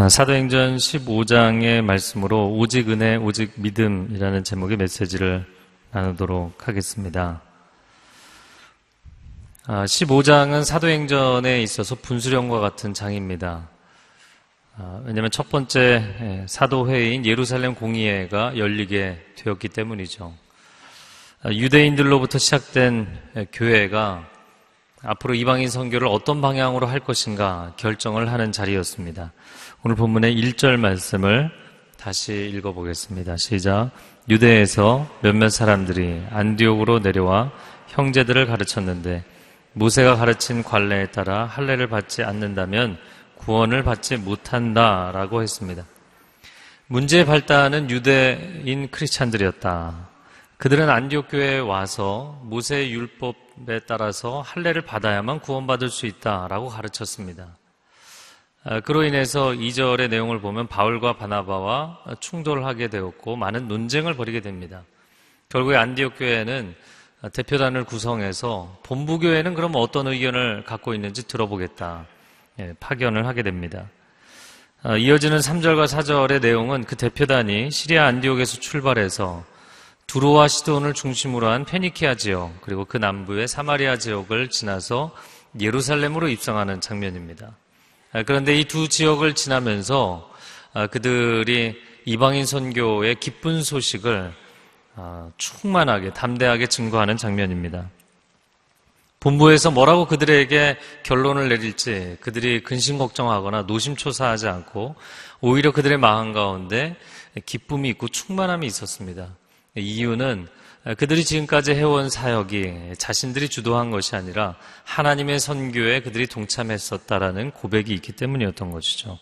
아, 사도행전 15장의 말씀으로 오직 은혜, 오직 믿음이라는 제목의 메시지를 나누도록 하겠습니다. 15장은 아, 사도행전에 있어서 분수령과 같은 장입니다. 아, 왜냐하면 첫 번째 예, 사도회인 예루살렘 공의회가 열리게 되었기 때문이죠. 유대인들로부터 시작된 예, 교회가 앞으로 이방인 선교를 어떤 방향으로 할 것인가 결정을 하는 자리였습니다. 오늘 본문의 1절 말씀을 다시 읽어보겠습니다. 시작. 유대에서 몇몇 사람들이 안디옥으로 내려와 형제들을 가르쳤는데 모세가 가르친 관례에 따라 할례를 받지 않는다면 구원을 받지 못한다라고 했습니다. 문제의 발단은 유대인 크리스찬들이었다. 그들은 안디옥 교회에 와서 모세의 율법에 따라서 할례를 받아야만 구원받을 수 있다라고 가르쳤습니다. 아, 그로 인해서 2절의 내용을 보면 바울과 바나바와 충돌하게 되었고 많은 논쟁을 벌이게 됩니다. 결국에 안디옥 교회는 대표단을 구성해서 본부 교회는 그럼 어떤 의견을 갖고 있는지 들어보겠다. 예, 파견을 하게 됩니다. 아, 이어지는 3절과 4절의 내용은 그 대표단이 시리아 안디옥에서 출발해서 두로와 시돈을 중심으로 한 페니키아 지역 그리고 그 남부의 사마리아 지역을 지나서 예루살렘으로 입성하는 장면입니다. 아, 그런데 이 두 지역을 지나면서 아, 그들이 이방인 선교의 기쁜 소식을 아, 충만하게 담대하게 증거하는 장면입니다. 본부에서 뭐라고 그들에게 결론을 내릴지 그들이 근심 걱정하거나 노심초사하지 않고 오히려 그들의 마음 가운데 기쁨이 있고 충만함이 있었습니다. 이유는 그들이 지금까지 해온 사역이 자신들이 주도한 것이 아니라 하나님의 선교에 그들이 동참했었다라는 고백이 있기 때문이었던 것이죠.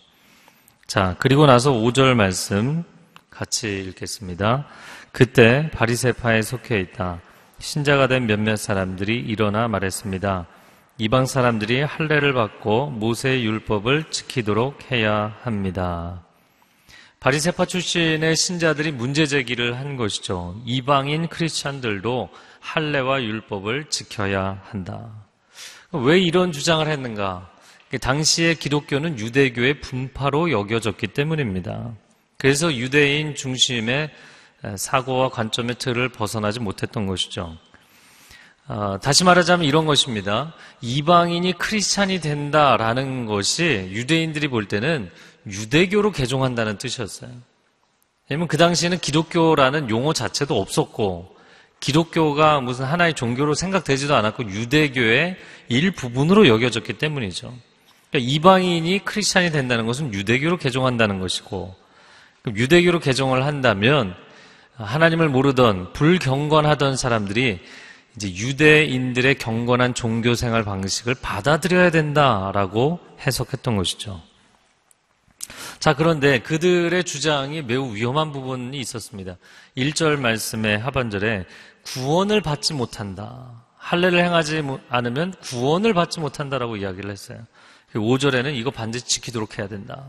자, 그리고 나서 5절 말씀 같이 읽겠습니다. 그때 바리세파에 속해 있다. 신자가 된 몇몇 사람들이 일어나 말했습니다. 이방 사람들이 할례를 받고 모세의 율법을 지키도록 해야 합니다. 바리세파 출신의 신자들이 문제 제기를 한 것이죠. 이방인 크리스찬들도 할례와 율법을 지켜야 한다. 왜 이런 주장을 했는가? 당시의 기독교는 유대교의 분파로 여겨졌기 때문입니다. 그래서 유대인 중심의 사고와 관점의 틀을 벗어나지 못했던 것이죠. 어, 다시 말하자면 이런 것입니다. 이방인이 크리스찬이 된다라는 것이 유대인들이 볼 때는 유대교로 개종한다는 뜻이었어요. 왜냐면 그 당시에는 기독교라는 용어 자체도 없었고 기독교가 무슨 하나의 종교로 생각되지도 않았고 유대교의 일부분으로 여겨졌기 때문이죠. 그러니까 이방인이 크리스찬이 된다는 것은 유대교로 개종한다는 것이고 유대교로 개종을 한다면 하나님을 모르던 불경건하던 사람들이 이제 유대인들의 경건한 종교 생활 방식을 받아들여야 된다라고 해석했던 것이죠. 자, 그런데 그들의 주장이 매우 위험한 부분이 있었습니다. 1절 말씀의 하반절에 구원을 받지 못한다. 할례를 행하지 않으면 구원을 받지 못한다라고 이야기를 했어요. 5절에는 이거 반드시 지키도록 해야 된다.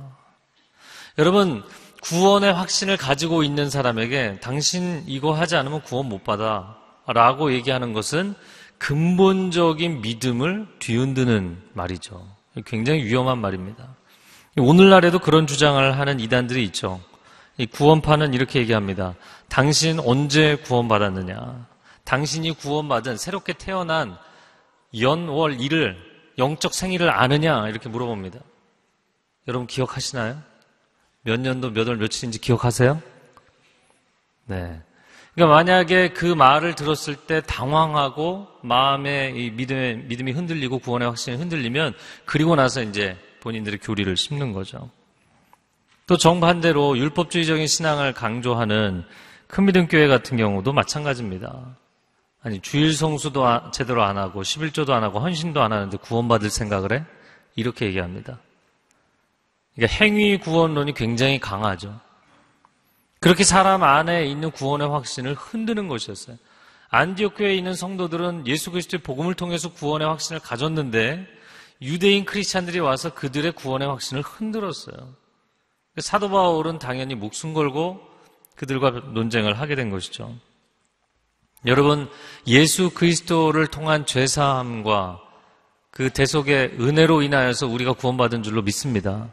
여러분, 구원의 확신을 가지고 있는 사람에게 당신 이거 하지 않으면 구원 못 받아. 라고 얘기하는 것은 근본적인 믿음을 뒤흔드는 말이죠. 굉장히 위험한 말입니다. 오늘날에도 그런 주장을 하는 이단들이 있죠. 구원파는 이렇게 얘기합니다. 당신 언제 구원받았느냐? 당신이 구원받은 새롭게 태어난 연월 일을 영적 생일을 아느냐? 이렇게 물어봅니다. 여러분 기억하시나요? 몇 년도 몇 월 며칠인지 기억하세요? 네. 그러니까 만약에 그 말을 들었을 때 당황하고 마음의 믿음이 흔들리고 구원의 확신이 흔들리면 그리고 나서 이제 본인들의 교리를 심는 거죠. 또 정반대로 율법주의적인 신앙을 강조하는 큰 믿음 교회 같은 경우도 마찬가지입니다. 아니 주일 성수도 아, 제대로 안 하고 11조도 안 하고 헌신도 안 하는데 구원받을 생각을 해? 이렇게 얘기합니다. 그러니까 행위 구원론이 굉장히 강하죠. 그렇게 사람 안에 있는 구원의 확신을 흔드는 것이었어요. 안디옥 교회에 있는 성도들은 예수 그리스도의 복음을 통해서 구원의 확신을 가졌는데 유대인 크리스찬들이 와서 그들의 구원의 확신을 흔들었어요. 사도 바울은 당연히 목숨 걸고 그들과 논쟁을 하게 된 것이죠. 여러분, 예수 그리스도를 통한 죄사함과 그 대속의 은혜로 인하여서 우리가 구원받은 줄로 믿습니다.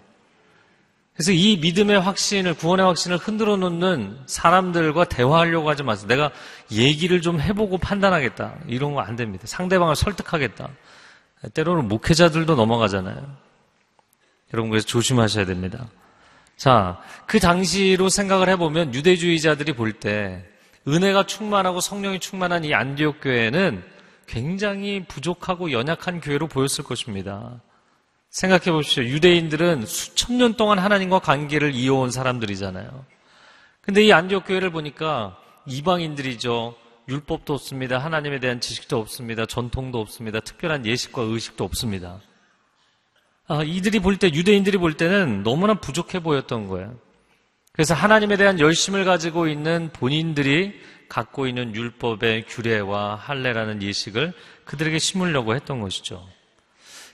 그래서 이 믿음의 확신을, 구원의 확신을 흔들어 놓는 사람들과 대화하려고 하지 마세요. 내가 얘기를 좀 해보고 판단하겠다. 이런 거 안 됩니다. 상대방을 설득하겠다. 때로는 목회자들도 넘어가잖아요. 여러분, 그래서 조심하셔야 됩니다. 자, 그 당시로 생각을 해보면 유대주의자들이 볼 때 은혜가 충만하고 성령이 충만한 이 안디옥 교회는 굉장히 부족하고 연약한 교회로 보였을 것입니다. 생각해 보십시오. 유대인들은 수천 년 동안 하나님과 관계를 이어온 사람들이잖아요. 근데 이 안디옥 교회를 보니까 이방인들이죠. 율법도 없습니다. 하나님에 대한 지식도 없습니다. 전통도 없습니다. 특별한 예식과 의식도 없습니다. 아, 이들이 볼 때, 유대인들이 볼 때는 너무나 부족해 보였던 거예요. 그래서 하나님에 대한 열심을 가지고 있는 본인들이 갖고 있는 율법의 규례와 할례라는 예식을 그들에게 심으려고 했던 것이죠.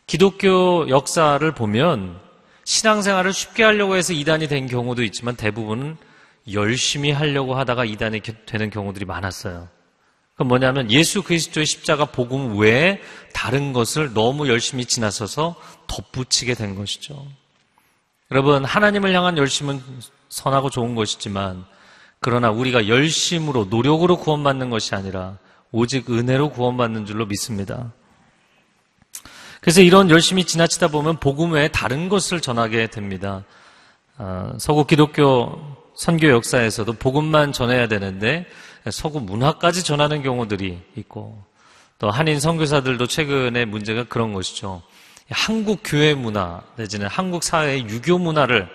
기독교 역사를 보면 신앙생활을 쉽게 하려고 해서 이단이 된 경우도 있지만 대부분은 열심히 하려고 하다가 이단이 되는 경우들이 많았어요. 그 뭐냐면 예수 그리스도의 십자가 복음 외에 다른 것을 너무 열심히 지나서서 덧붙이게 된 것이죠. 여러분 하나님을 향한 열심은 선하고 좋은 것이지만 그러나 우리가 열심으로 노력으로 구원받는 것이 아니라 오직 은혜로 구원받는 줄로 믿습니다. 그래서 이런 열심히 지나치다 보면 복음 외에 다른 것을 전하게 됩니다. 어, 서구 기독교 선교 역사에서도 복음만 전해야 되는데 서구 문화까지 전하는 경우들이 있고 또 한인 선교사들도 최근에 문제가 그런 것이죠. 한국 교회 문화 내지는 한국 사회의 유교 문화를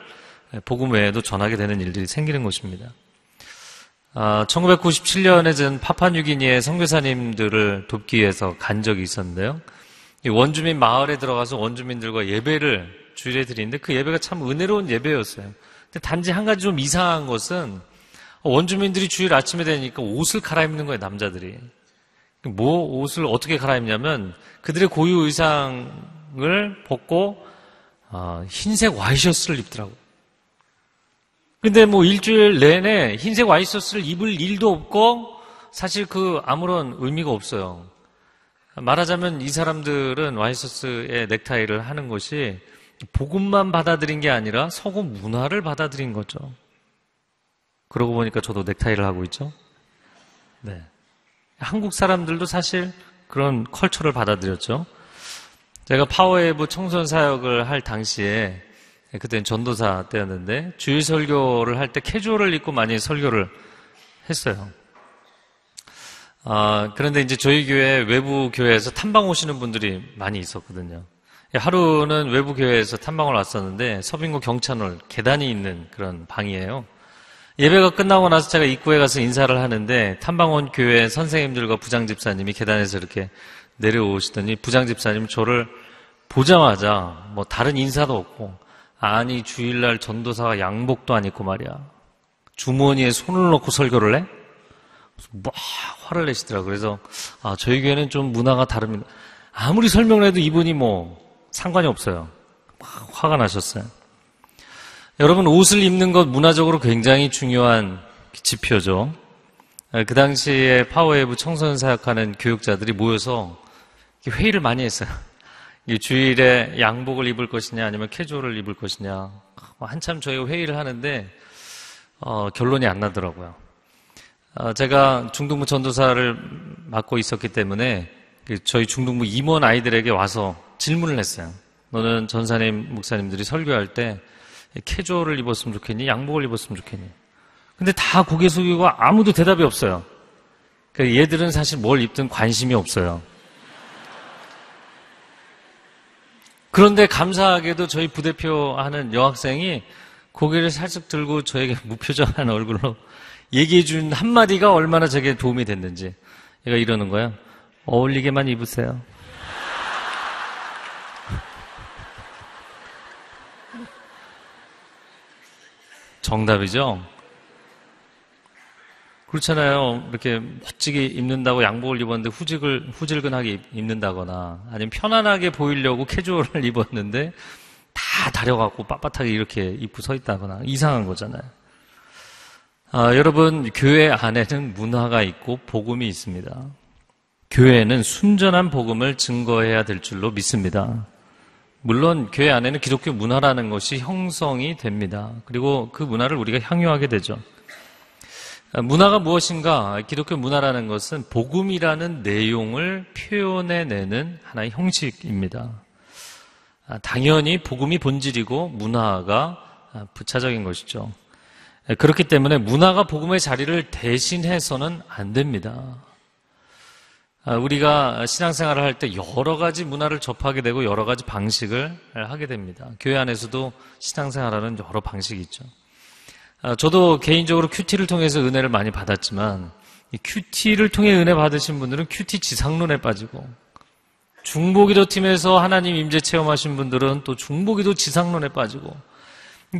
복음 외에도 전하게 되는 일들이 생기는 것입니다. 1997년에 전 파파뉴기니의 선교사님들을 돕기 위해서 간 적이 있었는데요. 원주민 마을에 들어가서 원주민들과 예배를 주일에 드리는데 그 예배가 참 은혜로운 예배였어요. 근데 단지 한 가지 좀 이상한 것은 원주민들이 주일 아침에 되니까 옷을 갈아입는 거예요, 남자들이. 뭐 옷을 어떻게 갈아입냐면 그들의 고유 의상을 벗고 어, 흰색 와이셔츠를 입더라고. 근데 뭐 일주일 내내 흰색 와이셔츠를 입을 일도 없고 사실 그 아무런 의미가 없어요. 말하자면 이 사람들은 와이셔츠에 넥타이를 하는 것이 복음만 받아들인 게 아니라 서구 문화를 받아들인 거죠. 그러고 보니까 저도 넥타이를 하고 있죠. 네. 한국 사람들도 사실 그런 culture를 받아들였죠. 제가 파워웨이브 청소년 사역을 할 당시에 그때는 전도사 때였는데 주일 설교를 할 때 캐주얼을 입고 많이 설교를 했어요. 아, 그런데 이제 저희 교회 외부 교회에서 탐방 오시는 분들이 많이 있었거든요. 하루는 외부 교회에서 탐방을 왔었는데 서빙고 경찬홀 계단이 있는 그런 방이에요. 예배가 끝나고 나서 제가 입구에 가서 인사를 하는데 탐방원 교회 선생님들과 부장 집사님이 계단에서 이렇게 내려오시더니 부장 집사님 저를 보자마자 뭐 다른 인사도 없고 아니 주일날 전도사가 양복도 안 입고 말이야 주머니에 손을 넣고 설교를 해? 막 화를 내시더라고요. 그래서 아 저희 교회는 좀 문화가 다릅니다. 아무리 설명을 해도 이분이 뭐 상관이 없어요. 막 화가 나셨어요. 여러분 옷을 입는 것 문화적으로 굉장히 중요한 지표죠. 그 당시에 파워웨이브 청소년 사역하는 교역자들이 모여서 회의를 많이 했어요. 주일에 양복을 입을 것이냐 아니면 캐주얼을 입을 것이냐 한참 저희가 회의를 하는데 어, 결론이 안 나더라고요. 어, 제가 중등부 전도사를 맡고 있었기 때문에 그 저희 중등부 임원 아이들에게 와서 질문을 했어요. 너는 전사님 목사님들이 설교할 때 캐주얼을 입었으면 좋겠니? 양복을 입었으면 좋겠니? 근데 다 고개 숙이고 아무도 대답이 없어요. 그러니까 얘들은 사실 뭘 입든 관심이 없어요. 그런데 감사하게도 저희 부대표 하는 여학생이 고개를 살짝 들고 저에게 무표정한 얼굴로 얘기해 준 한마디가 얼마나 저게 도움이 됐는지. 얘가 이러는 거야. 어울리게만 입으세요. 정답이죠? 그렇잖아요. 이렇게 멋지게 입는다고 양복을 입었는데 후직을, 후질근하게 입는다거나 아니면 편안하게 보이려고 캐주얼을 입었는데 다 다려갖고 빳빳하게 이렇게 입고 서 있다거나 이상한 거잖아요. 아, 여러분, 교회 안에는 문화가 있고 복음이 있습니다. 교회는 순전한 복음을 증거해야 될 줄로 믿습니다. 물론 교회 안에는 기독교 문화라는 것이 형성이 됩니다. 그리고 그 문화를 우리가 향유하게 되죠. 문화가 무엇인가? 기독교 문화라는 것은 복음이라는 내용을 표현해내는 하나의 형식입니다. 아, 당연히 복음이 본질이고 문화가 부차적인 것이죠. 그렇기 때문에 문화가 복음의 자리를 대신해서는 안 됩니다. 아, 우리가 신앙생활을 할 때 여러 가지 문화를 접하게 되고 여러 가지 방식을 하게 됩니다. 교회 안에서도 신앙생활하는 여러 방식이 있죠. 아, 저도 개인적으로 QT를 통해서 은혜를 많이 받았지만 QT를 통해 은혜 받으신 분들은 QT 지상론에 빠지고 중보기도 팀에서 하나님 임재 체험하신 분들은 또 중보기도 지상론에 빠지고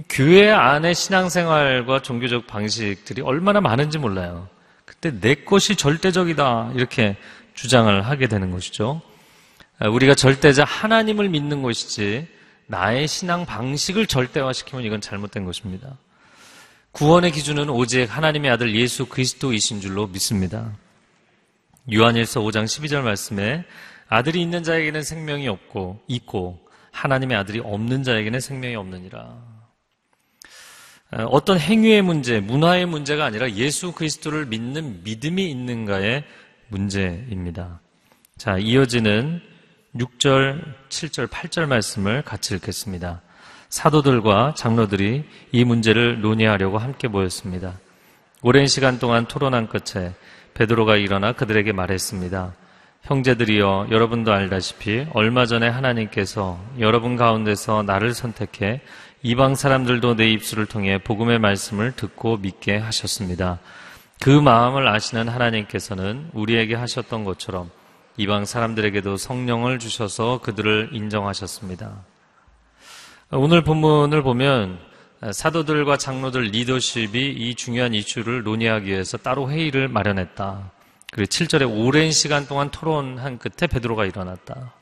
교회 안의 신앙생활과 종교적 방식들이 얼마나 많은지 몰라요. 그때 내 것이 절대적이다 이렇게 주장을 하게 되는 것이죠. 아, 우리가 절대자 하나님을 믿는 것이지 나의 신앙 방식을 절대화시키면 이건 잘못된 것입니다. 구원의 기준은 오직 하나님의 아들 예수 그리스도이신 줄로 믿습니다. 요한일서 5장 12절 말씀에 아들이 있는 자에게는 생명이 없고 있고 하나님의 아들이 없는 자에게는 생명이 없느니라. 아, 어떤 행위의 문제, 문화의 문제가 아니라 예수 그리스도를 믿는 믿음이 있는가의 문제입니다. 자, 이어지는 6절, 7절, 8절 말씀을 같이 읽겠습니다. 사도들과 장로들이 이 문제를 논의하려고 함께 모였습니다. 오랜 시간 동안 토론한 끝에 베드로가 일어나 그들에게 말했습니다. 형제들이여 여러분도 알다시피 얼마 전에 하나님께서 여러분 가운데서 나를 선택해 이방 사람들도 내 입술을 통해 복음의 말씀을 듣고 믿게 하셨습니다. 그 마음을 아시는 하나님께서는 우리에게 하셨던 것처럼 이방 사람들에게도 성령을 주셔서 그들을 인정하셨습니다. 오늘 본문을 보면 사도들과 장로들 리더십이 이 중요한 이슈를 논의하기 위해서 따로 회의를 마련했다. 그리고 7절에 오랜 시간 동안 토론한 끝에 베드로가 일어났다.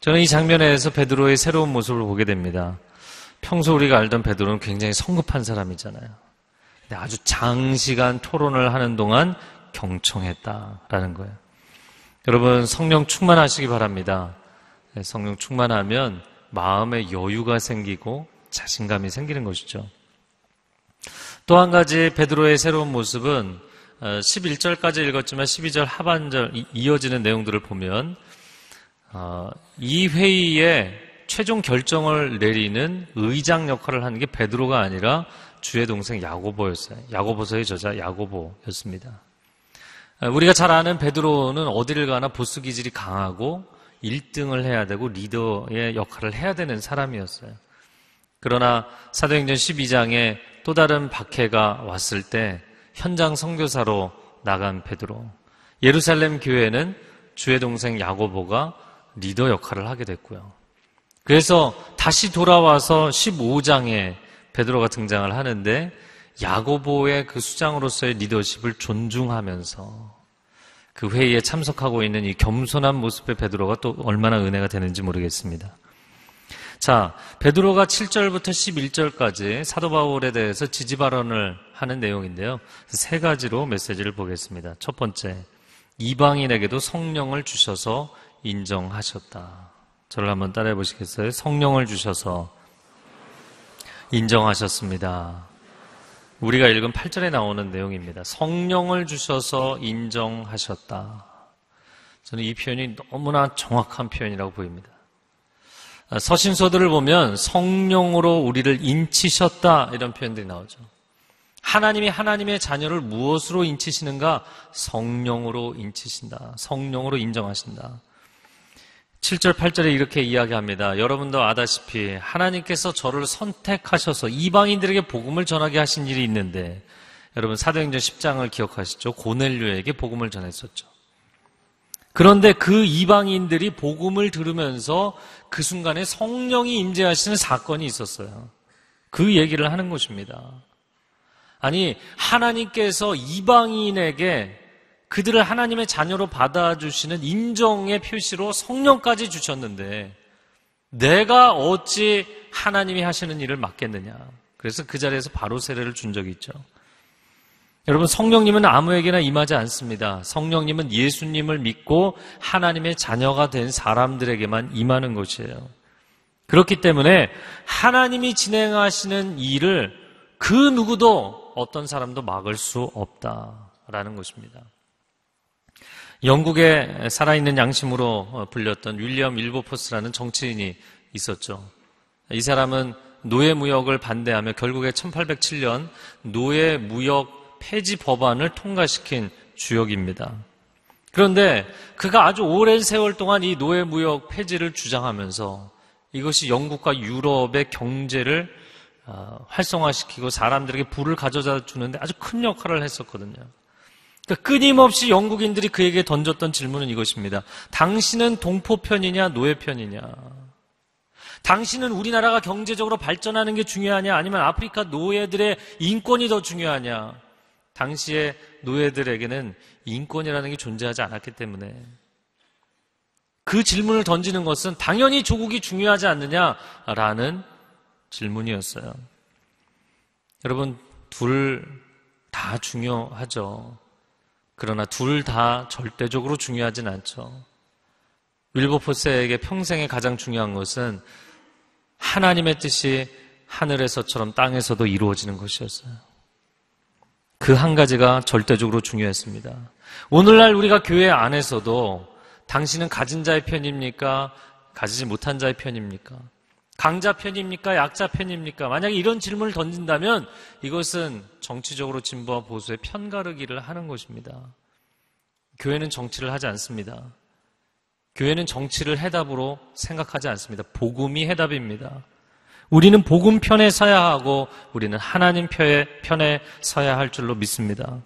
저는 이 장면에서 베드로의 새로운 모습을 보게 됩니다. 평소 우리가 알던 베드로는 굉장히 성급한 사람이잖아요. 아주 장시간 토론을 하는 동안 경청했다라는 거예요. 여러분 성령 충만하시기 바랍니다. 네, 성령 충만하면 마음에 여유가 생기고 자신감이 생기는 것이죠. 또 한 가지 베드로의 새로운 모습은 11절까지 어, 읽었지만 12절 하반절 이어지는 내용들을 보면 어, 이 회의에 최종 결정을 내리는 의장 역할을 하는 게 베드로가 아니라 주의 동생 야고보였어요. 야고보서의 저자 야고보였습니다. 우리가 잘 아는 베드로는 어디를 가나 보스 기질이 강하고 1등을 해야 되고 리더의 역할을 해야 되는 사람이었어요. 그러나 사도행전 12장에 또 다른 박해가 왔을 때 현장 선교사로 나간 베드로. 예루살렘 교회는 주의 동생 야고보가 리더 역할을 하게 됐고요. 그래서 다시 돌아와서 15장에 베드로가 등장을 하는데 야고보의 그 수장으로서의 리더십을 존중하면서 그 회의에 참석하고 있는 이 겸손한 모습의 베드로가 또 얼마나 은혜가 되는지 모르겠습니다. 자, 베드로가 7절부터 11절까지 사도 바울에 대해서 지지 발언을 하는 내용인데요. 세 가지로 메시지를 보겠습니다. 첫 번째, 이방인에게도 성령을 주셔서 인정하셨다. 저를 한번 따라해 보시겠어요? 성령을 주셔서 인정하셨습니다. 우리가 읽은 8절에 나오는 내용입니다. 성령을 주셔서 인정하셨다. 저는 이 표현이 너무나 정확한 표현이라고 보입니다. 서신서들을 보면 성령으로 우리를 인치셨다 이런 표현들이 나오죠. 하나님이 하나님의 자녀를 무엇으로 인치시는가? 성령으로 인치신다. 성령으로 인정하신다. 7절, 8절에 이렇게 이야기합니다. 여러분도 아다시피 하나님께서 저를 선택하셔서 이방인들에게 복음을 전하게 하신 일이 있는데 여러분 사도행전 10장을 기억하시죠? 고넬료에게 복음을 전했었죠. 그런데 그 이방인들이 복음을 들으면서 그 순간에 성령이 임재하시는 사건이 있었어요. 그 얘기를 하는 것입니다. 아니 하나님께서 이방인에게 그들을 하나님의 자녀로 받아주시는 인정의 표시로 성령까지 주셨는데 내가 어찌 하나님이 하시는 일을 맡겠느냐. 그래서 그 자리에서 바로 세례를 준 적이 있죠. 여러분, 성령님은 아무에게나 임하지 않습니다. 성령님은 예수님을 믿고 하나님의 자녀가 된 사람들에게만 임하는 것이에요. 그렇기 때문에 하나님이 진행하시는 일을 그 누구도 어떤 사람도 막을 수 없다라는 것입니다. 영국의 살아있는 양심으로 불렸던 윌리엄 윌버포스라는 정치인이 있었죠. 이 사람은 노예 무역을 반대하며 결국에 1807년 노예 무역 폐지 법안을 통과시킨 주역입니다. 그런데 그가 아주 오랜 세월 동안 이 노예 무역 폐지를 주장하면서 이것이 영국과 유럽의 경제를 어, 활성화시키고 사람들에게 부를 가져다 주는데 아주 큰 역할을 했었거든요. 그러니까 끊임없이 영국인들이 그에게 던졌던 질문은 이것입니다. 당신은 동포 편이냐, 노예 편이냐? 당신은 우리나라가 경제적으로 발전하는 게 중요하냐, 아니면 아프리카 노예들의 인권이 더 중요하냐? 당시의 노예들에게는 인권이라는 게 존재하지 않았기 때문에 그 질문을 던지는 것은 당연히 조국이 중요하지 않느냐라는 질문이었어요. 여러분, 둘 다 중요하죠. 그러나 둘 다 절대적으로 중요하진 않죠. 윌버포스에게 평생에 가장 중요한 것은 하나님의 뜻이 하늘에서처럼 땅에서도 이루어지는 것이었어요. 그 한 가지가 절대적으로 중요했습니다. 오늘날 우리가 교회 안에서도 당신은 가진 자의 편입니까? 가지지 못한 자의 편입니까? 강자 편입니까? 약자 편입니까? 만약에 이런 질문을 던진다면 이것은 정치적으로 진보와 보수의 편가르기를 하는 것입니다. 교회는 정치를 하지 않습니다. 교회는 정치를 해답으로 생각하지 않습니다. 복음이 해답입니다. 우리는 복음 편에 서야 하고 우리는 하나님 편에 서야 할 줄로 믿습니다.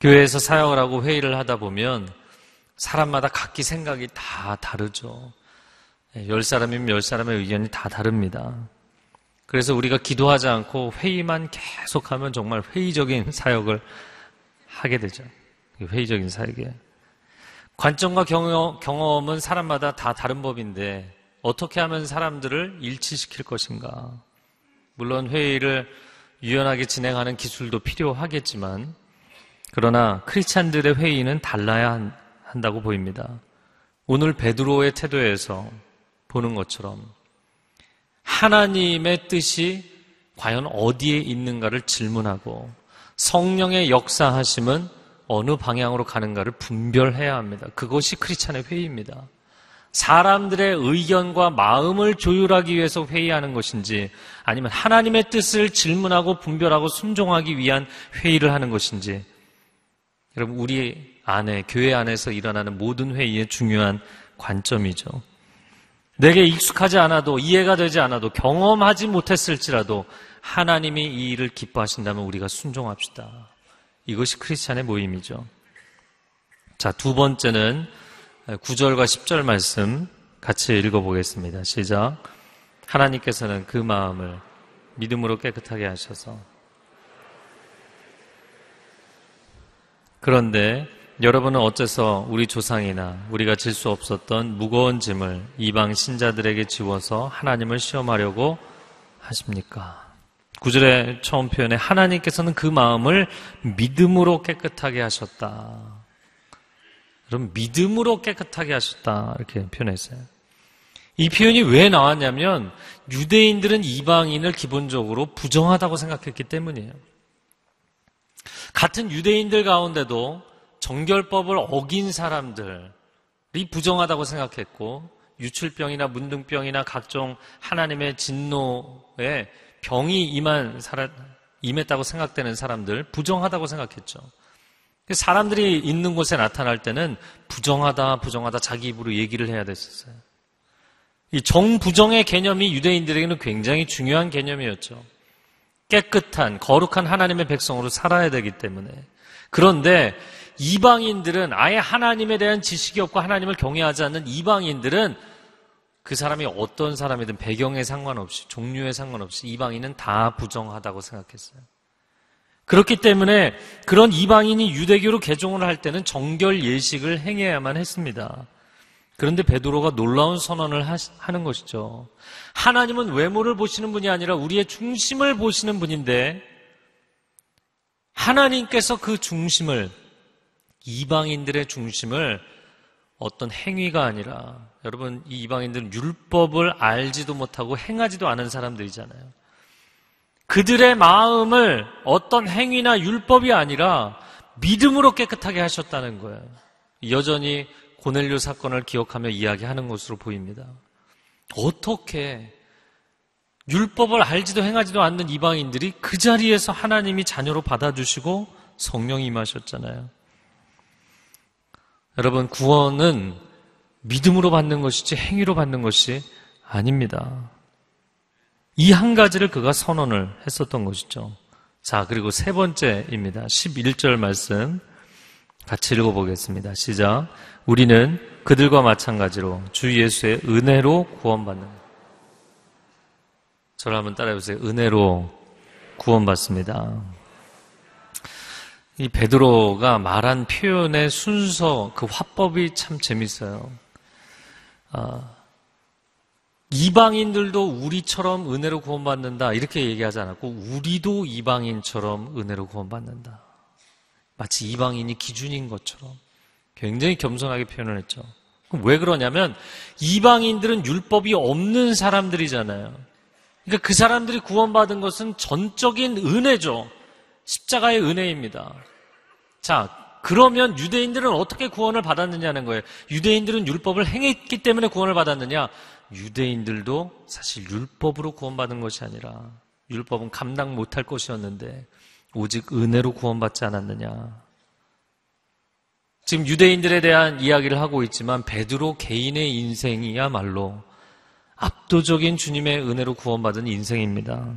교회에서 사역을 하고 회의를 하다 보면 사람마다 각기 생각이 다 다르죠. 예, 열 사람이면 열 사람의 의견이 다 다릅니다. 그래서 우리가 기도하지 않고 회의만 계속하면 정말 회의적인 사역을 하게 되죠. 회의적인 사역에. 관점과 경험, 은 사람마다 다 다른 법인데 어떻게 하면 사람들을 일치시킬 것인가. 물론 회의를 유연하게 진행하는 기술도 필요하겠지만 그러나 크리스찬들의 회의는 달라야 한다고 보입니다. 오늘 베드로의 태도에서 보는 것처럼 하나님의 뜻이 과연 어디에 있는가를 질문하고 성령의 역사하심은 어느 방향으로 가는가를 분별해야 합니다. 그것이 크리스찬의 회의입니다. 사람들의 의견과 마음을 조율하기 위해서 회의하는 것인지 아니면 하나님의 뜻을 질문하고 분별하고 순종하기 위한 회의를 하는 것인지 여러분 우리 안에, 교회 안에서 일어나는 모든 회의의 중요한 관점이죠. 내게 익숙하지 않아도, 이해가 되지 않아도, 경험하지 못했을지라도 하나님이 이 일을 기뻐하신다면 우리가 순종합시다. 이것이 크리스찬의 모임이죠. 자, 두 번째는 9절과 10절 말씀 같이 읽어보겠습니다. 시작. 하나님께서는 그 마음을 믿음으로 깨끗하게 하셔서 그런데 여러분은 어째서 우리 조상이나 우리가 질 수 없었던 무거운 짐을 이방 신자들에게 지워서 하나님을 시험하려고 하십니까? 구절의 처음 표현에 하나님께서는 그 마음을 믿음으로 깨끗하게 하셨다. 그럼 믿음으로 깨끗하게 하셨다. 이렇게 표현했어요. 이 표현이 왜 나왔냐면 유대인들은 이방인을 기본적으로 부정하다고 생각했기 때문이에요. 같은 유대인들 가운데도 정결법을 어긴 사람들이 부정하다고 생각했고 유출병이나 문둥병이나 각종 하나님의 진노에 병이 임한 임했다고 생각되는 사람들 부정하다고 생각했죠. 사람들이 있는 곳에 나타날 때는 부정하다, 부정하다 자기 입으로 얘기를 해야 됐었어요. 이 정부정의 개념이 유대인들에게는 굉장히 중요한 개념이었죠. 깨끗한, 거룩한 하나님의 백성으로 살아야 되기 때문에. 그런데 이방인들은 아예 하나님에 대한 지식이 없고 하나님을 경외하지 않는 이방인들은 그 사람이 어떤 사람이든 배경에 상관없이 종류에 상관없이 이방인은 다 부정하다고 생각했어요. 그렇기 때문에 그런 이방인이 유대교로 개종을 할 때는 정결 예식을 행해야만 했습니다. 그런데 베드로가 놀라운 선언을 하는 것이죠. 하나님은 외모를 보시는 분이 아니라 우리의 중심을 보시는 분인데 하나님께서 그 중심을 이방인들의 중심을 어떤 행위가 아니라 여러분 이 이방인들은 율법을 알지도 못하고 행하지도 않은 사람들이잖아요. 그들의 마음을 어떤 행위나 율법이 아니라 믿음으로 깨끗하게 하셨다는 거예요. 여전히 고넬료 사건을 기억하며 이야기하는 것으로 보입니다. 어떻게 율법을 알지도 행하지도 않는 이방인들이 그 자리에서 하나님이 자녀로 받아주시고 성령이 임하셨잖아요. 여러분, 구원은 믿음으로 받는 것이지 행위로 받는 것이 아닙니다. 이 한 가지를 그가 선언을 했었던 것이죠. 자, 그리고 세 번째입니다. 11절 말씀 같이 읽어보겠습니다. 시작. 우리는 그들과 마찬가지로 주 예수의 은혜로 구원받는. 저를 한번 따라해보세요. 은혜로 구원받습니다. 이 베드로가 말한 표현의 순서, 그 화법이 참 재밌어요. 아, 이방인들도 우리처럼 은혜로 구원받는다. 이렇게 얘기하지 않았고, 우리도 이방인처럼 은혜로 구원받는다. 마치 이방인이 기준인 것처럼 굉장히 겸손하게 표현을 했죠. 왜 그러냐면, 이방인들은 율법이 없는 사람들이잖아요. 그러니까 그 사람들이 구원받은 것은 전적인 은혜죠. 십자가의 은혜입니다. 자, 그러면 유대인들은 어떻게 구원을 받았느냐는 거예요. 유대인들은 율법을 행했기 때문에 구원을 받았느냐? 유대인들도 사실 율법으로 구원받은 것이 아니라 율법은 감당 못할 것이었는데 오직 은혜로 구원받지 않았느냐? 지금 유대인들에 대한 이야기를 하고 있지만 베드로 개인의 인생이야말로 압도적인 주님의 은혜로 구원받은 인생입니다.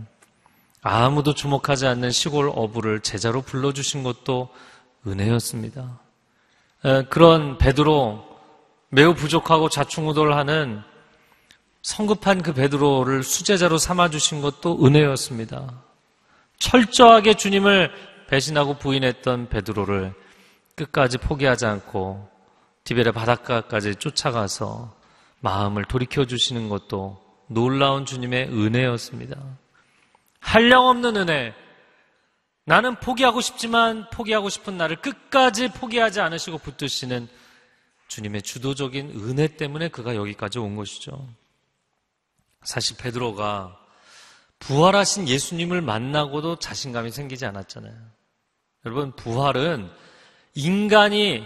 아무도 주목하지 않는 시골 어부를 제자로 불러주신 것도 은혜였습니다. 그런 베드로 매우 부족하고 자충우돌하는 성급한 그 베드로를 수제자로 삼아 주신 것도 은혜였습니다. 철저하게 주님을 배신하고 부인했던 베드로를 끝까지 포기하지 않고 디베레 바닷가까지 쫓아가서 마음을 돌이켜 주시는 것도 놀라운 주님의 은혜였습니다. 한량없는 은혜. 나는 포기하고 싶지만 포기하고 싶은 나를 끝까지 포기하지 않으시고 붙드시는 주님의 주도적인 은혜 때문에 그가 여기까지 온 것이죠. 사실 베드로가 부활하신 예수님을 만나고도 자신감이 생기지 않았잖아요. 여러분, 부활은 인간이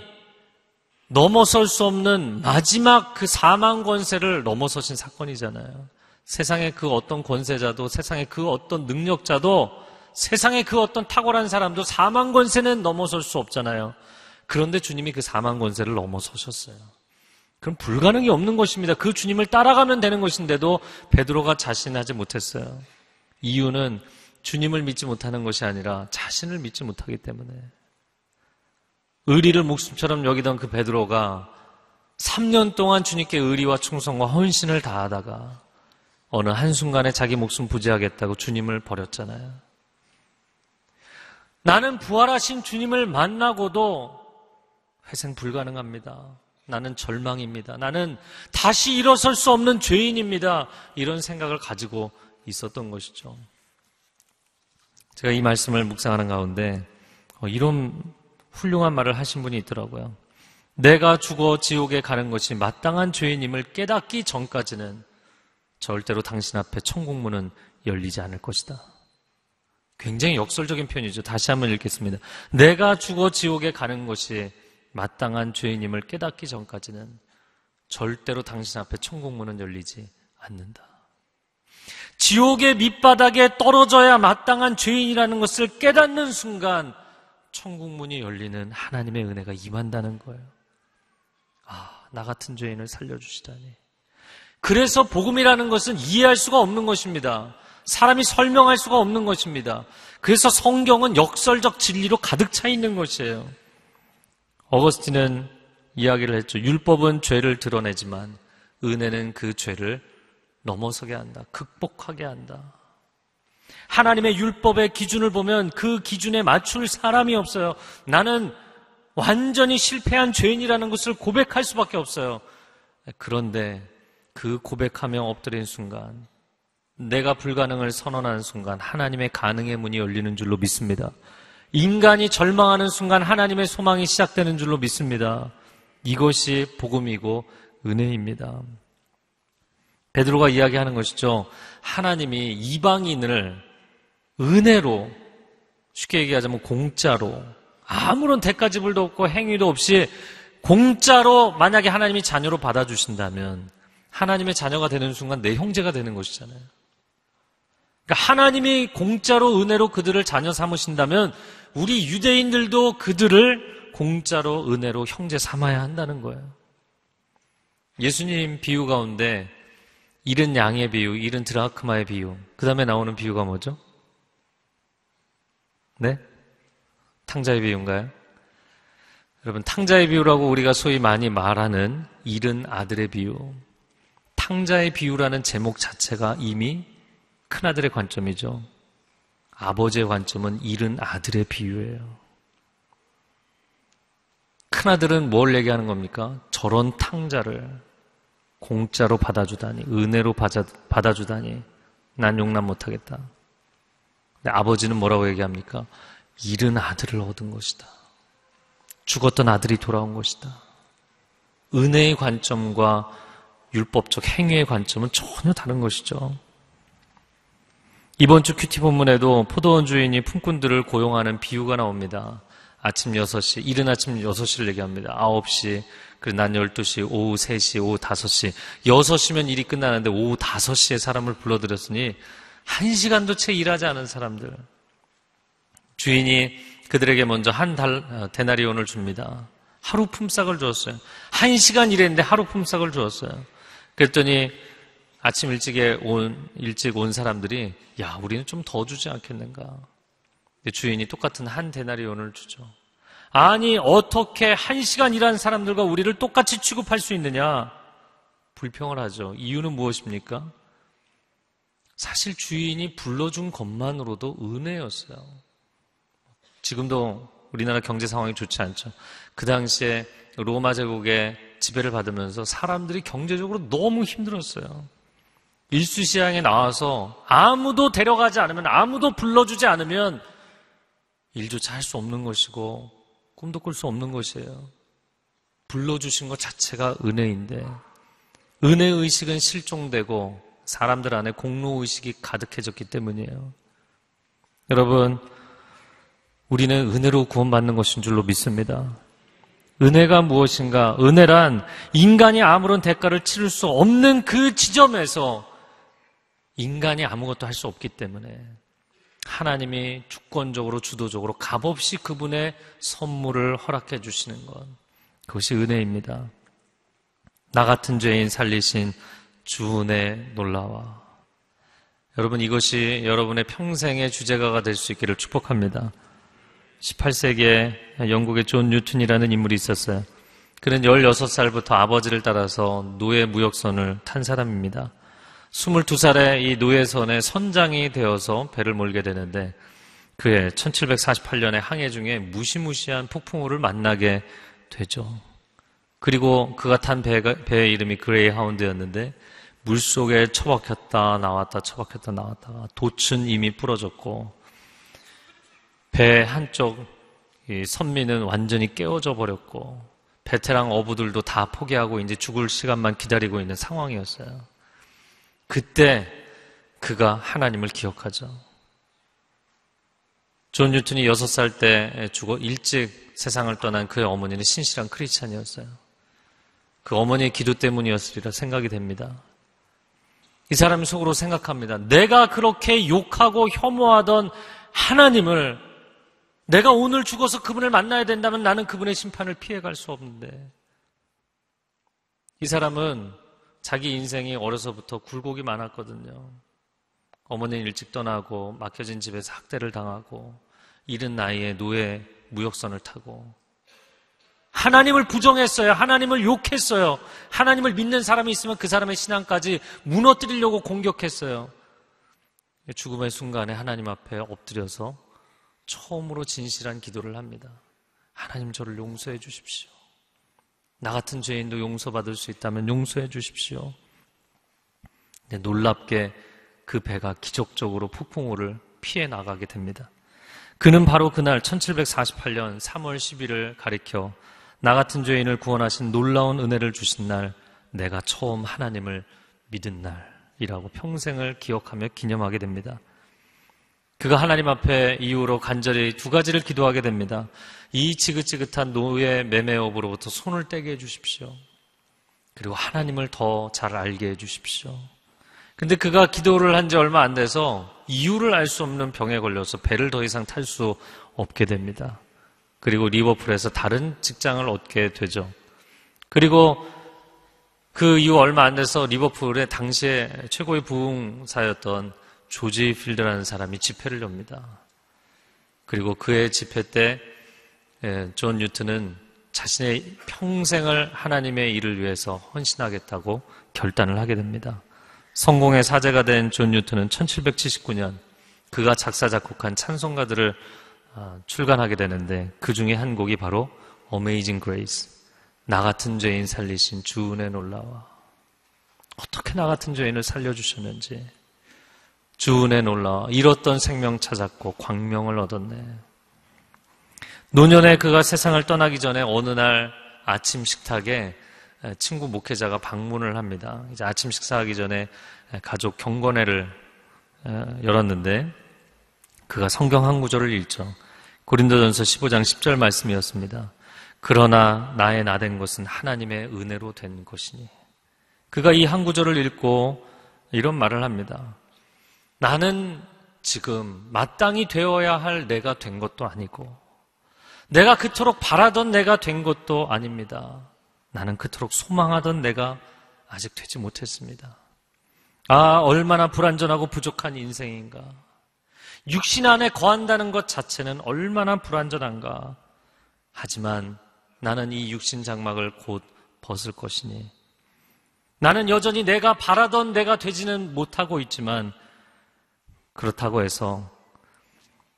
넘어설 수 없는 마지막 그 사망 권세를 넘어서신 사건이잖아요. 세상의 그 어떤 권세자도 세상의 그 어떤 능력자도 세상의 그 어떤 탁월한 사람도 사망 권세는 넘어설 수 없잖아요. 그런데 주님이 그 사망 권세를 넘어서셨어요. 그럼 불가능이 없는 것입니다. 그 주님을 따라가면 되는 것인데도 베드로가 자신하지 못했어요. 이유는 주님을 믿지 못하는 것이 아니라 자신을 믿지 못하기 때문에. 의리를 목숨처럼 여기던 그 베드로가 3년 동안 주님께 의리와 충성과 헌신을 다하다가 어느 한순간에 자기 목숨 부지하겠다고 주님을 버렸잖아요. 나는 부활하신 주님을 만나고도 회생 불가능합니다. 나는 절망입니다. 나는 다시 일어설 수 없는 죄인입니다. 이런 생각을 가지고 있었던 것이죠. 제가 이 말씀을 묵상하는 가운데 어, 이런 훌륭한 말을 하신 분이 있더라고요. 내가 죽어 지옥에 가는 것이 마땅한 죄인임을 깨닫기 전까지는 절대로 당신 앞에 천국문은 열리지 않을 것이다. 굉장히 역설적인 표현이죠. 다시 한번 읽겠습니다. 내가 죽어 지옥에 가는 것이 마땅한 죄인임을 깨닫기 전까지는 절대로 당신 앞에 천국문은 열리지 않는다. 지옥의 밑바닥에 떨어져야 마땅한 죄인이라는 것을 깨닫는 순간 천국문이 열리는 하나님의 은혜가 임한다는 거예요. 아, 나 같은 죄인을 살려주시다니. 그래서 복음이라는 것은 이해할 수가 없는 것입니다. 사람이 설명할 수가 없는 것입니다. 그래서 성경은 역설적 진리로 가득 차 있는 것이에요. 어거스틴은 이야기를 했죠. 율법은 죄를 드러내지만 은혜는 그 죄를 넘어서게 한다. 극복하게 한다. 하나님의 율법의 기준을 보면 그 기준에 맞출 사람이 없어요. 나는 완전히 실패한 죄인이라는 것을 고백할 수밖에 없어요. 그런데 그 고백하며 엎드린 순간, 내가 불가능을 선언하는 순간 하나님의 가능의 문이 열리는 줄로 믿습니다. 인간이 절망하는 순간 하나님의 소망이 시작되는 줄로 믿습니다. 이것이 복음이고 은혜입니다. 베드로가 이야기하는 것이죠. 하나님이 이방인을 은혜로 쉽게 얘기하자면 공짜로 아무런 대가지불도 없고 행위도 없이 공짜로 만약에 하나님이 자녀로 받아주신다면 하나님의 자녀가 되는 순간 내 형제가 되는 것이잖아요. 그러니까 하나님이 공짜로 은혜로 그들을 자녀 삼으신다면 우리 유대인들도 그들을 공짜로 은혜로 형제 삼아야 한다는 거예요. 예수님 비유 가운데 잃은 양의 비유, 잃은 드라크마의 비유, 그 다음에 나오는 비유가 뭐죠? 네? 탕자의 비유인가요? 여러분, 탕자의 비유라고 우리가 소위 많이 말하는 잃은 아들의 비유. 탕자의 비유라는 제목 자체가 이미 큰아들의 관점이죠. 아버지의 관점은 잃은 아들의 비유예요. 큰아들은 뭘 얘기하는 겁니까? 저런 탕자를 공짜로 받아주다니, 은혜로 받아, 주다니난 용납 못하겠다. 근데 아버지는 뭐라고 얘기합니까? 잃은 아들을 얻은 것이다. 죽었던 아들이 돌아온 것이다. 은혜의 관점과 율법적 행위의 관점은 전혀 다른 것이죠. 이번 주 큐티 본문에도 포도원 주인이 품꾼들을 고용하는 비유가 나옵니다. 아침 6시, 이른 아침 6시를 얘기합니다. 9시, 그리고 난 12시, 오후 3시, 오후 5시. 6시면 일이 끝나는데 오후 5시에 사람을 불러들였으니 1시간도 채 일하지 않은 사람들. 주인이 그들에게 먼저 한 달, 어, 데나리온을 줍니다. 하루 품삯을 주었어요. 1시간 일했는데 하루 품삯을 주었어요. 그랬더니 아침 일찍에 온, 일찍 온 사람들이, 야, 우리는 좀 더 주지 않겠는가. 주인이 똑같은 한 데나리온을 주죠. 아니, 어떻게 한 시간 일한 사람들과 우리를 똑같이 취급할 수 있느냐? 불평을 하죠. 이유는 무엇입니까? 사실 주인이 불러준 것만으로도 은혜였어요. 지금도 우리나라 경제 상황이 좋지 않죠. 그 당시에 로마 제국의 지배를 받으면서 사람들이 경제적으로 너무 힘들었어요. 일수시장에 나와서 아무도 데려가지 않으면 아무도 불러주지 않으면 일조차 할 수 없는 것이고 꿈도 꿀 수 없는 것이에요. 불러주신 것 자체가 은혜인데 은혜 의식은 실종되고 사람들 안에 공로 의식이 가득해졌기 때문이에요. 여러분 우리는 은혜로 구원받는 것인 줄로 믿습니다. 은혜가 무엇인가? 은혜란 인간이 아무런 대가를 치를 수 없는 그 지점에서 인간이 아무것도 할 수 없기 때문에 하나님이 주권적으로 주도적으로 값없이 그분의 선물을 허락해 주시는 것. 그것이 은혜입니다. 나 같은 죄인 살리신 주은혜 놀라와. 여러분 이것이 여러분의 평생의 주제가가 될 수 있기를 축복합니다. 18세기에 영국의 존 뉴튼이라는 인물이 있었어요. 그는 16살부터 아버지를 따라서 노예 무역선을 탄 사람입니다. 22살에 이 노예선의 선장이 되어서 배를 몰게 되는데 그해 1748년에 항해 중에 무시무시한 폭풍우를 만나게 되죠. 그리고 그가 탄 배가, 배의 이름이 그레이 하운드였는데 물속에 처박혔다 나왔다 처박혔다 나왔다가 돛은 이미 부러졌고 배 한쪽 선미는 완전히 깨어져 버렸고 베테랑 어부들도 다 포기하고 이제 죽을 시간만 기다리고 있는 상황이었어요. 그때 그가 하나님을 기억하죠. 존 뉴턴이 6살 때 죽어 일찍 세상을 떠난 그의 어머니는 신실한 크리스찬이었어요. 그 어머니의 기도 때문이었으리라 생각이 됩니다. 이 사람이 속으로 생각합니다. 내가 그렇게 욕하고 혐오하던 하나님을 내가 오늘 죽어서 그분을 만나야 된다면 나는 그분의 심판을 피해갈 수 없는데. 이 사람은 자기 인생이 어려서부터 굴곡이 많았거든요. 어머니는 일찍 떠나고 막혀진 집에서 학대를 당하고 이른 나이에 노예 무역선을 타고 하나님을 부정했어요. 하나님을 욕했어요. 하나님을 믿는 사람이 있으면 그 사람의 신앙까지 무너뜨리려고 공격했어요. 죽음의 순간에 하나님 앞에 엎드려서 처음으로 진실한 기도를 합니다. 하나님 저를 용서해 주십시오. 나 같은 죄인도 용서받을 수 있다면 용서해 주십시오. 근데 놀랍게 그 배가 기적적으로 폭풍우를 피해 나가게 됩니다. 그는 바로 그날 1748년 3월 10일을 가리켜 나 같은 죄인을 구원하신 놀라운 은혜를 주신 날, 내가 처음 하나님을 믿은 날이라고 평생을 기억하며 기념하게 됩니다. 그가 하나님 앞에 이후로 간절히 두 가지를 기도하게 됩니다. 이 지긋지긋한 노예 매매업으로부터 손을 떼게 해주십시오. 그리고 하나님을 더 잘 알게 해주십시오. 근데 그가 기도를 한 지 얼마 안 돼서 이유를 알 수 없는 병에 걸려서 배를 더 이상 탈 수 없게 됩니다. 그리고 리버풀에서 다른 직장을 얻게 되죠. 그리고 그 이후 얼마 안 돼서 리버풀의 당시에 최고의 부흥사였던 조지 필드라는 사람이 집회를 엽니다. 그리고 그의 집회 때 존 뉴튼은 자신의 평생을 하나님의 일을 위해서 헌신하겠다고 결단을 하게 됩니다. 성공회 사제가 된 존 뉴튼은 1779년 그가 작사 작곡한 찬송가들을 아, 출간하게 되는데 그 중에 한 곡이 바로 Amazing Grace. 나 같은 죄인 살리신 주 은혜 놀라와. 어떻게 나 같은 죄인을 살려주셨는지. 주 은혜 놀라와. 잃었던 생명 찾았고 광명을 얻었네. 노년에 그가 세상을 떠나기 전에 어느 날 아침 식탁에 친구 목회자가 방문을 합니다. 이제 아침 식사하기 전에 가족 경건회를 열었는데 그가 성경 한 구절을 읽죠. 고린도전서 15장 10절 말씀이었습니다. 그러나 나의 나 된 것은 하나님의 은혜로 된 것이니. 그가 이 한 구절을 읽고 이런 말을 합니다. 나는 지금 마땅히 되어야 할 내가 된 것도 아니고, 내가 그토록 바라던 내가 된 것도 아닙니다. 나는 그토록 소망하던 내가 아직 되지 못했습니다. 아, 얼마나 불완전하고 부족한 인생인가. 육신 안에 거한다는 것 자체는 얼마나 불완전한가. 하지만 나는 이 육신 장막을 곧 벗을 것이니 나는 여전히 내가 바라던 내가 되지는 못하고 있지만 그렇다고 해서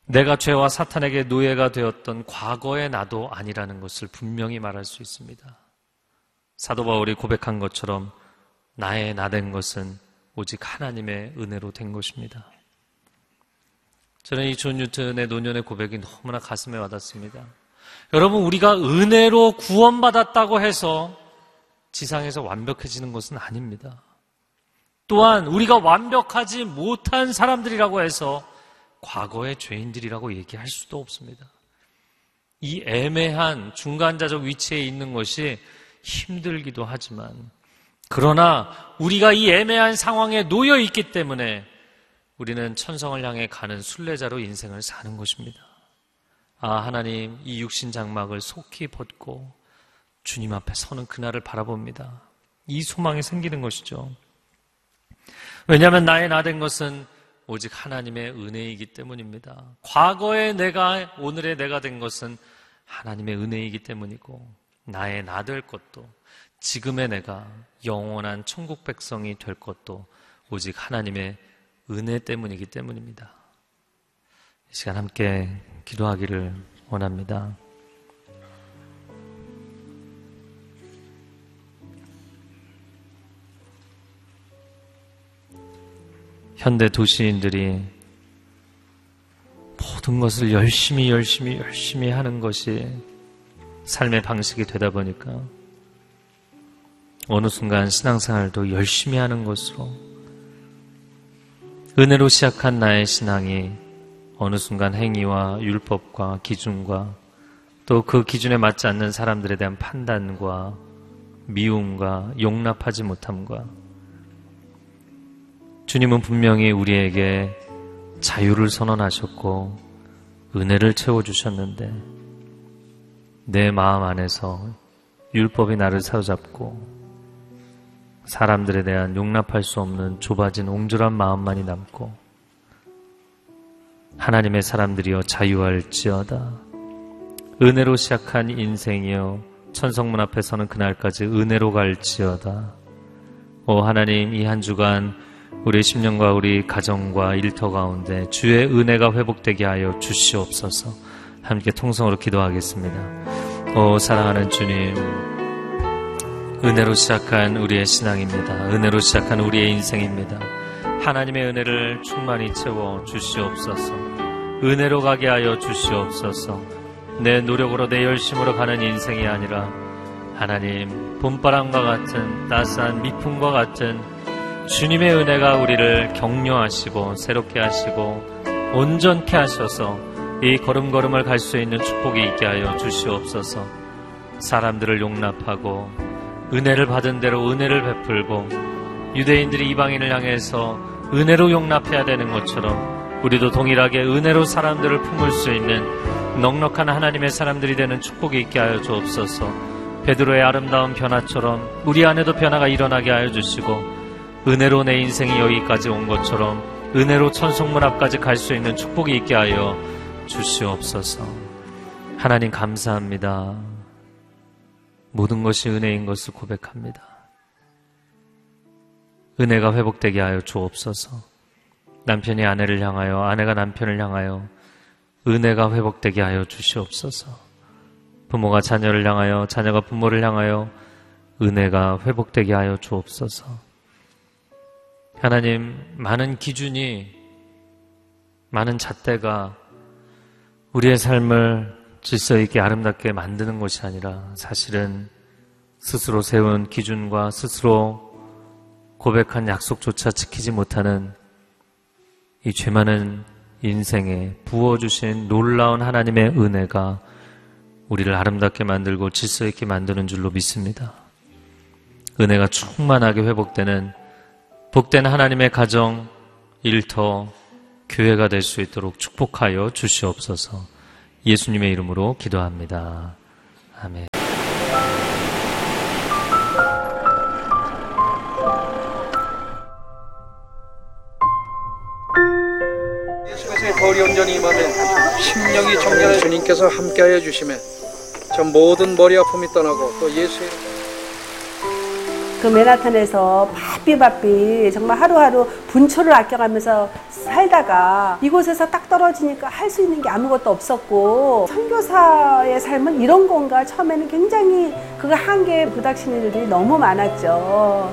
내가 죄와 사탄에게 노예가 되었던 과거의 나도 아니라는 것을 분명히 말할 수 있습니다. 사도 바울이 고백한 것처럼 나의 나 된 것은 오직 하나님의 은혜로 된 것입니다. 저는 이 존 뉴턴의 노년의 고백이 너무나 가슴에 와닿습니다. 여러분, 우리가 은혜로 구원받았다고 해서 지상에서 완벽해지는 것은 아닙니다. 또한 우리가 완벽하지 못한 사람들이라고 해서 과거의 죄인들이라고 얘기할 수도 없습니다. 이 애매한 중간자적 위치에 있는 것이 힘들기도 하지만 그러나 우리가 이 애매한 상황에 놓여 있기 때문에 우리는 천성을 향해 가는 순례자로 인생을 사는 것입니다. 아, 하나님, 이 육신 장막을 속히 벗고 주님 앞에 서는 그날을 바라봅니다. 이 소망이 생기는 것이죠. 왜냐하면 나의 나 된 것은 오직 하나님의 은혜이기 때문입니다. 과거의 내가, 오늘의 내가 된 것은 하나님의 은혜이기 때문이고, 나의 나 될 것도, 지금의 내가 영원한 천국 백성이 될 것도 오직 하나님의 은혜 때문이기 때문입니다. 이 시간 함께 기도하기를 원합니다. 현대 도시인들이 모든 것을 열심히 열심히 열심히 하는 것이 삶의 방식이 되다 보니까 어느 순간 신앙생활도 열심히 하는 것으로 은혜로 시작한 나의 신앙이 어느 순간 행위와 율법과 기준과 또 그 기준에 맞지 않는 사람들에 대한 판단과 미움과 용납하지 못함과 주님은 분명히 우리에게 자유를 선언하셨고 은혜를 채워주셨는데 내 마음 안에서 율법이 나를 사로잡고 사람들에 대한 용납할 수 없는 좁아진 옹졸한 마음만이 남고 하나님의 사람들이여 자유할지어다. 은혜로 시작한 인생이여 천성문 앞에 서는 그날까지 은혜로 갈지어다. 오 하나님 이 한 주간 우리 심령과 우리 가정과 일터 가운데 주의 은혜가 회복되게 하여 주시옵소서 함께 통성으로 기도하겠습니다 오 사랑하는 주님 은혜로 시작한 우리의 신앙입니다. 은혜로 시작한 우리의 인생입니다. 하나님의 은혜를 충만히 채워 주시옵소서. 은혜로 가게 하여 주시옵소서. 내 노력으로 내 열심으로 가는 인생이 아니라 하나님 봄바람과 같은 따스한 미풍과 같은 주님의 은혜가 우리를 격려하시고 새롭게 하시고 온전케 하셔서 이 걸음걸음을 갈 수 있는 축복이 있게 하여 주시옵소서 사람들을 용납하고 은혜를 받은 대로 은혜를 베풀고 유대인들이 이방인을 향해서 은혜로 용납해야 되는 것처럼 우리도 동일하게 은혜로 사람들을 품을 수 있는 넉넉한 하나님의 사람들이 되는 축복이 있게 하여 주옵소서. 베드로의 아름다운 변화처럼 우리 안에도 변화가 일어나게 하여 주시고 은혜로 내 인생이 여기까지 온 것처럼 은혜로 천성문 앞까지 갈 수 있는 축복이 있게 하여 주시옵소서. 하나님 감사합니다. 모든 것이 은혜인 것을 고백합니다. 은혜가 회복되게 하여 주옵소서. 남편이 아내를 향하여, 아내가 남편을 향하여 은혜가 회복되게 하여 주시옵소서. 부모가 자녀를 향하여, 자녀가 부모를 향하여 은혜가 회복되게 하여 주옵소서. 하나님, 많은 기준이, 많은 잣대가 우리의 삶을 질서 있게 아름답게 만드는 것이 아니라 사실은 스스로 세운 기준과 스스로 고백한 약속조차 지키지 못하는 이 죄 많은 인생에 부어주신 놀라운 하나님의 은혜가 우리를 아름답게 만들고 질서 있게 만드는 줄로 믿습니다. 은혜가 충만하게 회복되는 복된 하나님의 가정, 일터, 교회가 될 수 있도록 축복하여 주시옵소서 예수님의 이름으로 기도합니다. 아멘. 거리 온전히 임하며 심령이 정결해 주님께서 함께하여 주심에 저 모든 머리 아픔이 떠나고 또 예수의 그 맨하탄에서 바삐 바삐 정말 하루하루 분초를 아껴가면서 살다가 이곳에서 딱 떨어지니까 할 수 있는 게 아무것도 없었고 선교사의 삶은 이런 건가 처음에는 굉장히 그가 한계에 부닥치는 일들이 너무 많았죠.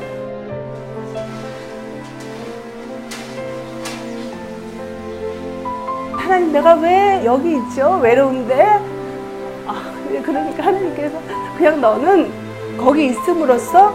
하나님 내가 왜 여기 있죠? 외로운데? 아, 그러니까 하나님께서 그냥 너는 거기 있음으로써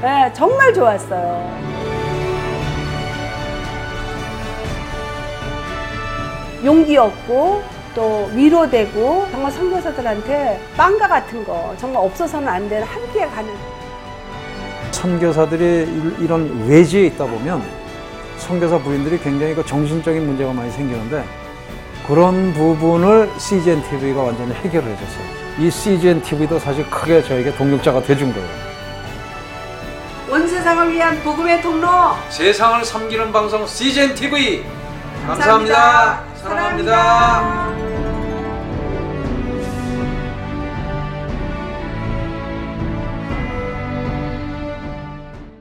네, 정말 좋았어요. 용기 얻고 또 위로되고 정말 선교사들한테 빵과 같은 거 정말 없어서는 안 되는 함께 가는 선교사들이 일- 이런 외지에 있다 보면 선교사 부인들이 굉장히 그 정신적인 문제가 많이 생기는데 그런 부분을 CGN TV가 완전히 해결을 해줬어요. 이 CGN TV도 사실 크게 저에게 동력자가 돼준 거예요. 온 세상을 위한 복음의 통로 세상을 섬기는 방송 CGN TV 감사합니다. 사랑합니다.